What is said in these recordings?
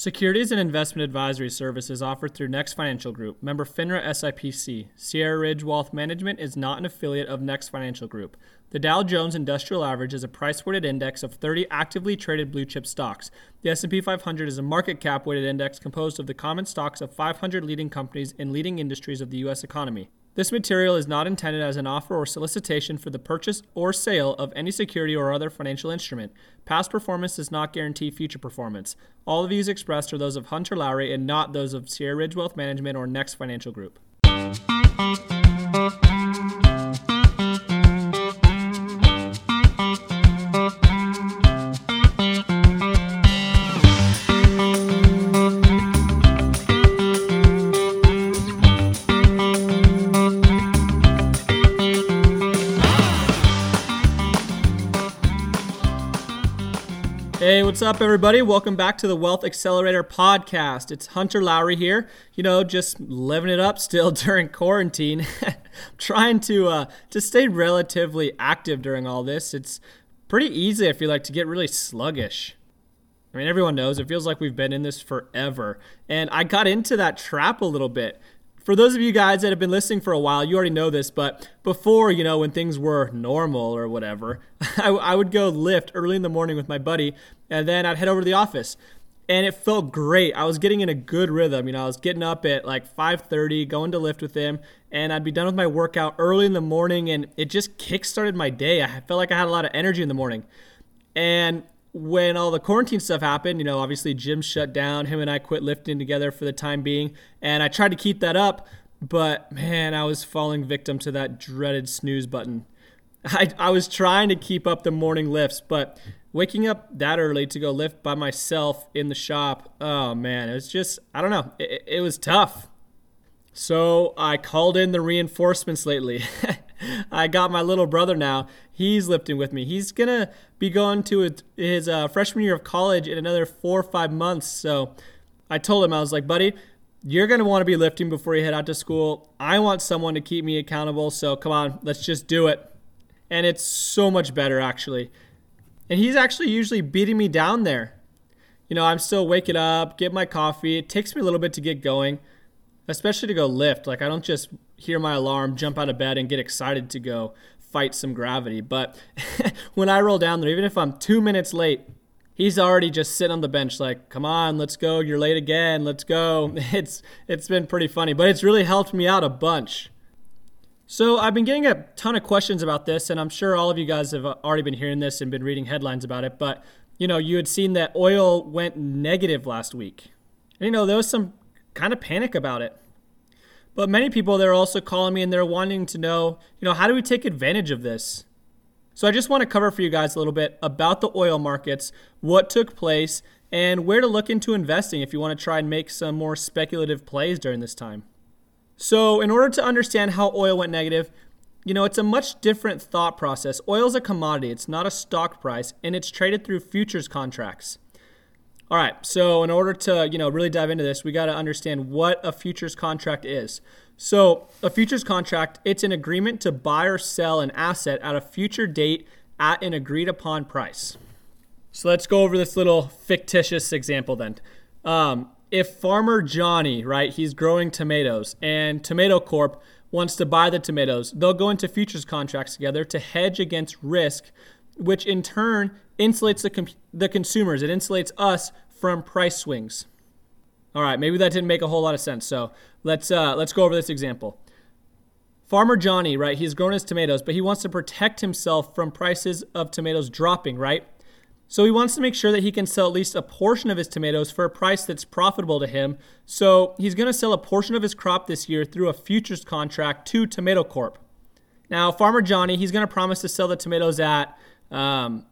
Securities and investment advisory services offered through Next Financial Group, member FINRA SIPC. Sierra Ridge Wealth Management is not an affiliate of Next Financial Group. The Dow Jones Industrial Average is a price-weighted index of 30 actively traded blue chip stocks. The S&P 500 is a market cap weighted index composed of the common stocks of 500 leading companies in leading industries of the US economy. This material is not intended as an offer or solicitation for the purchase or sale of any security or other financial instrument. Past performance does not guarantee future performance. All the views expressed are those of Hunter Lowry and not those of Sierra Ridge Wealth Management or Next Financial Group. Hey, what's up, everybody? Welcome back to the Wealth Accelerator podcast. It's Hunter Lowry here. You know, just living it up still during quarantine, trying to uh, to stay relatively active during all this. It's pretty easy, I feel like, to get really sluggish. I mean, everyone knows it feels like we've been in this forever, and I got into that trap a little bit for those of you guys that have been listening for a while, you already know this, but before, you know, when things were normal or whatever, I, I, would go lift early in the morning with my buddy, and then I'd head over to the office. And it felt great. I was getting in a good rhythm. You know, I was getting up at like 5:30, going to lift with him, and I'd be done with my workout early in the morning, and it just kick-started my day. I felt like I had a lot of energy in the morning. And when all the quarantine stuff happened, you know, obviously gym shut down. Him and I quit lifting together for the time being, and I tried to keep that up, but man, I was falling victim to that dreaded snooze button. I, I was trying to keep up the morning lifts, but waking up that early to go lift by myself in the shop, oh man, it was just, I don't know, it, it was tough. So I called in the reinforcements lately. I got my little brother now. He's lifting with me. He's going to be going to his uh, freshman year of college in another four or five months. So I told him, I was like, buddy, you're going to want to be lifting before you head out to school. I want someone to keep me accountable. So come on, let's just do it. And it's so much better, actually. And he's actually usually beating me down there. You know, I'm still waking up, get my coffee. It takes me a little bit to get going especially to go lift. Like I don't just hear my alarm, jump out of bed, and get excited to go fight some gravity. But when I roll down there, even if I'm two minutes late, he's already just sitting on the bench, like, "Come on, let's go. You're late again. Let's go." It's it's been pretty funny, but it's really helped me out a bunch. So I've been getting a ton of questions about this, and I'm sure all of you guys have already been hearing this and been reading headlines about it. But you know, you had seen that oil went negative last week. And, you know, there was some kind of panic about it. But many people they're also calling me and they're wanting to know, you know, how do we take advantage of this? So I just want to cover for you guys a little bit about the oil markets, what took place, and where to look into investing if you want to try and make some more speculative plays during this time. So, in order to understand how oil went negative, you know, it's a much different thought process. Oil is a commodity, it's not a stock price, and it's traded through futures contracts. All right, so in order to you know really dive into this, we got to understand what a futures contract is. So a futures contract, it's an agreement to buy or sell an asset at a future date at an agreed upon price. So let's go over this little fictitious example then. Um, if farmer Johnny, right, he's growing tomatoes, and Tomato Corp wants to buy the tomatoes, they'll go into futures contracts together to hedge against risk, which in turn insulates the, com- the consumers. It insulates us from price swings. All right, maybe that didn't make a whole lot of sense. So let's uh, let's go over this example. Farmer Johnny, right? He's grown his tomatoes, but he wants to protect himself from prices of tomatoes dropping, right? So he wants to make sure that he can sell at least a portion of his tomatoes for a price that's profitable to him. So he's going to sell a portion of his crop this year through a futures contract to Tomato Corp. Now, Farmer Johnny, he's going to promise to sell the tomatoes at um,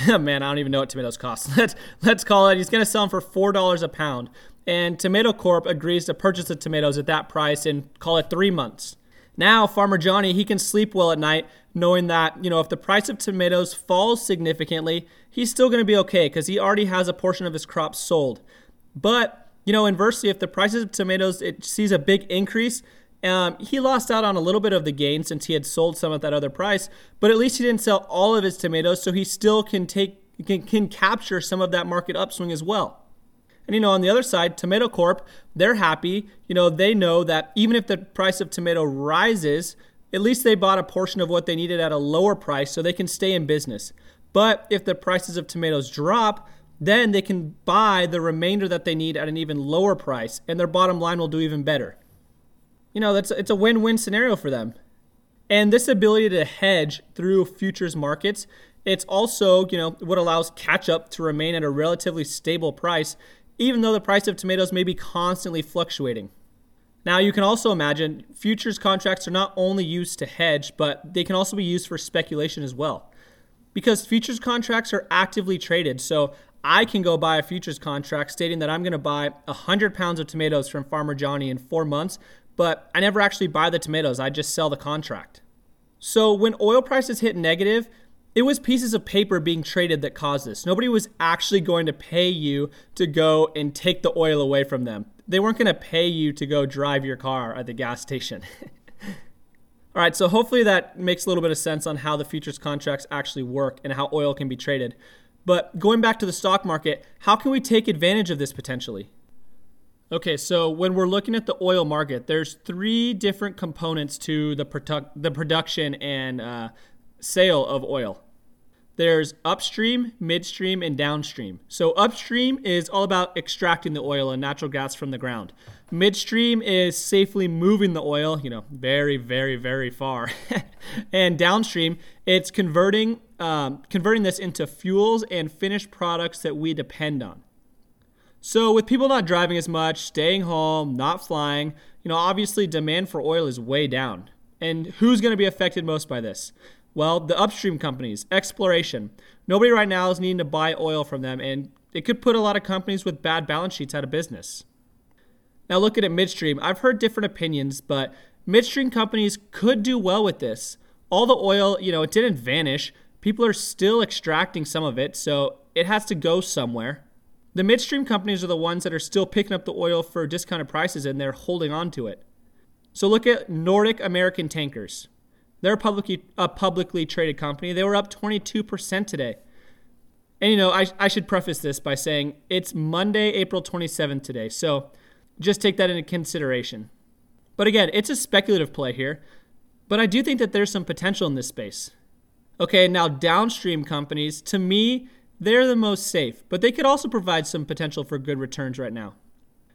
man, I don't even know what tomatoes cost. Let's let's call it. He's going to sell them for four dollars a pound, and Tomato Corp agrees to purchase the tomatoes at that price and call it three months. Now, Farmer Johnny he can sleep well at night, knowing that you know if the price of tomatoes falls significantly, he's still going to be okay because he already has a portion of his crop sold. But you know, inversely, if the prices of tomatoes it sees a big increase, um, he lost out on a little bit of the gain since he had sold some at that other price, but at least he didn't sell all of his tomatoes, so he still can take can, can capture some of that market upswing as well. And you know, on the other side, Tomato Corp, they're happy. You know, they know that even if the price of tomato rises, at least they bought a portion of what they needed at a lower price so they can stay in business. But if the prices of tomatoes drop, then they can buy the remainder that they need at an even lower price and their bottom line will do even better. You know, that's it's a win-win scenario for them. And this ability to hedge through futures markets, it's also, you know, what allows ketchup to remain at a relatively stable price even though the price of tomatoes may be constantly fluctuating. Now, you can also imagine futures contracts are not only used to hedge, but they can also be used for speculation as well. Because futures contracts are actively traded, so I can go buy a futures contract stating that I'm going to buy 100 pounds of tomatoes from Farmer Johnny in four months, but I never actually buy the tomatoes, I just sell the contract. So when oil prices hit negative, it was pieces of paper being traded that caused this. Nobody was actually going to pay you to go and take the oil away from them. They weren't going to pay you to go drive your car at the gas station. All right, so hopefully that makes a little bit of sense on how the futures contracts actually work and how oil can be traded. But going back to the stock market, how can we take advantage of this potentially? Okay, so when we're looking at the oil market, there's three different components to the, produ- the production and uh, sale of oil. There's upstream, midstream, and downstream. So, upstream is all about extracting the oil and natural gas from the ground. Midstream is safely moving the oil, you know, very, very, very far. and downstream, it's converting, um, converting this into fuels and finished products that we depend on. So, with people not driving as much, staying home, not flying, you know, obviously demand for oil is way down. And who's going to be affected most by this? Well, the upstream companies, exploration. Nobody right now is needing to buy oil from them, and it could put a lot of companies with bad balance sheets out of business. Now, looking at midstream, I've heard different opinions, but midstream companies could do well with this. All the oil, you know, it didn't vanish. People are still extracting some of it, so it has to go somewhere. The midstream companies are the ones that are still picking up the oil for discounted prices and they're holding on to it. So look at Nordic American Tankers. They're a publicly, a publicly traded company. They were up 22% today. And you know, I, I should preface this by saying it's Monday, April 27th today. So just take that into consideration. But again, it's a speculative play here. But I do think that there's some potential in this space. Okay, now downstream companies, to me, they're the most safe, but they could also provide some potential for good returns right now.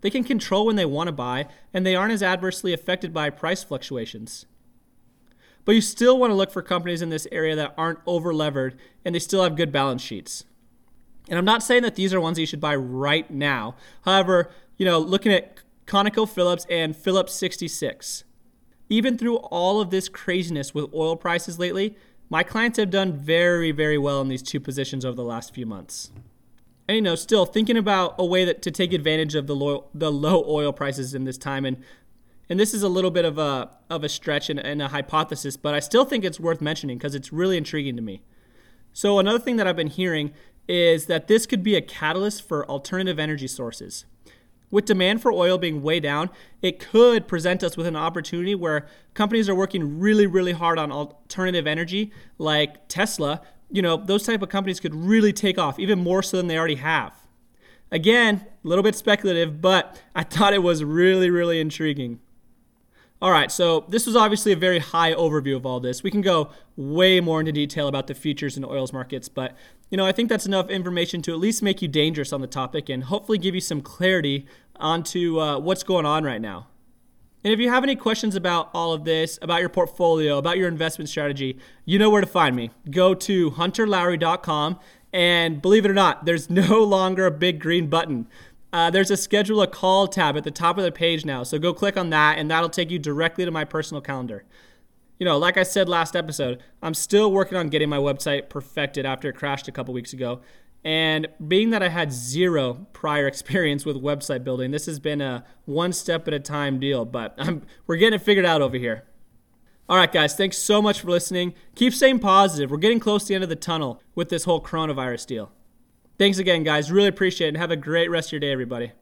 They can control when they want to buy, and they aren't as adversely affected by price fluctuations. But you still want to look for companies in this area that aren't over levered and they still have good balance sheets. And I'm not saying that these are ones you should buy right now. However, you know, looking at ConocoPhillips and Phillips 66, even through all of this craziness with oil prices lately, my clients have done very, very well in these two positions over the last few months. And you know, still thinking about a way that to take advantage of the low, the low oil prices in this time and and this is a little bit of a of a stretch and, and a hypothesis, but I still think it's worth mentioning because it's really intriguing to me. So another thing that I've been hearing is that this could be a catalyst for alternative energy sources. With demand for oil being way down, it could present us with an opportunity where companies are working really, really hard on alternative energy, like Tesla. You know, those type of companies could really take off, even more so than they already have. Again, a little bit speculative, but I thought it was really, really intriguing. All right, so this was obviously a very high overview of all this. We can go way more into detail about the futures and oils markets, but you know, I think that's enough information to at least make you dangerous on the topic and hopefully give you some clarity onto uh, what's going on right now. And if you have any questions about all of this, about your portfolio, about your investment strategy, you know where to find me. Go to hunterlowry.com and believe it or not, there's no longer a big green button. Uh, there's a schedule a call tab at the top of the page now. So go click on that, and that'll take you directly to my personal calendar. You know, like I said last episode, I'm still working on getting my website perfected after it crashed a couple weeks ago. And being that I had zero prior experience with website building, this has been a one step at a time deal, but I'm, we're getting it figured out over here. All right, guys, thanks so much for listening. Keep staying positive. We're getting close to the end of the tunnel with this whole coronavirus deal. Thanks again, guys. Really appreciate it. And have a great rest of your day, everybody.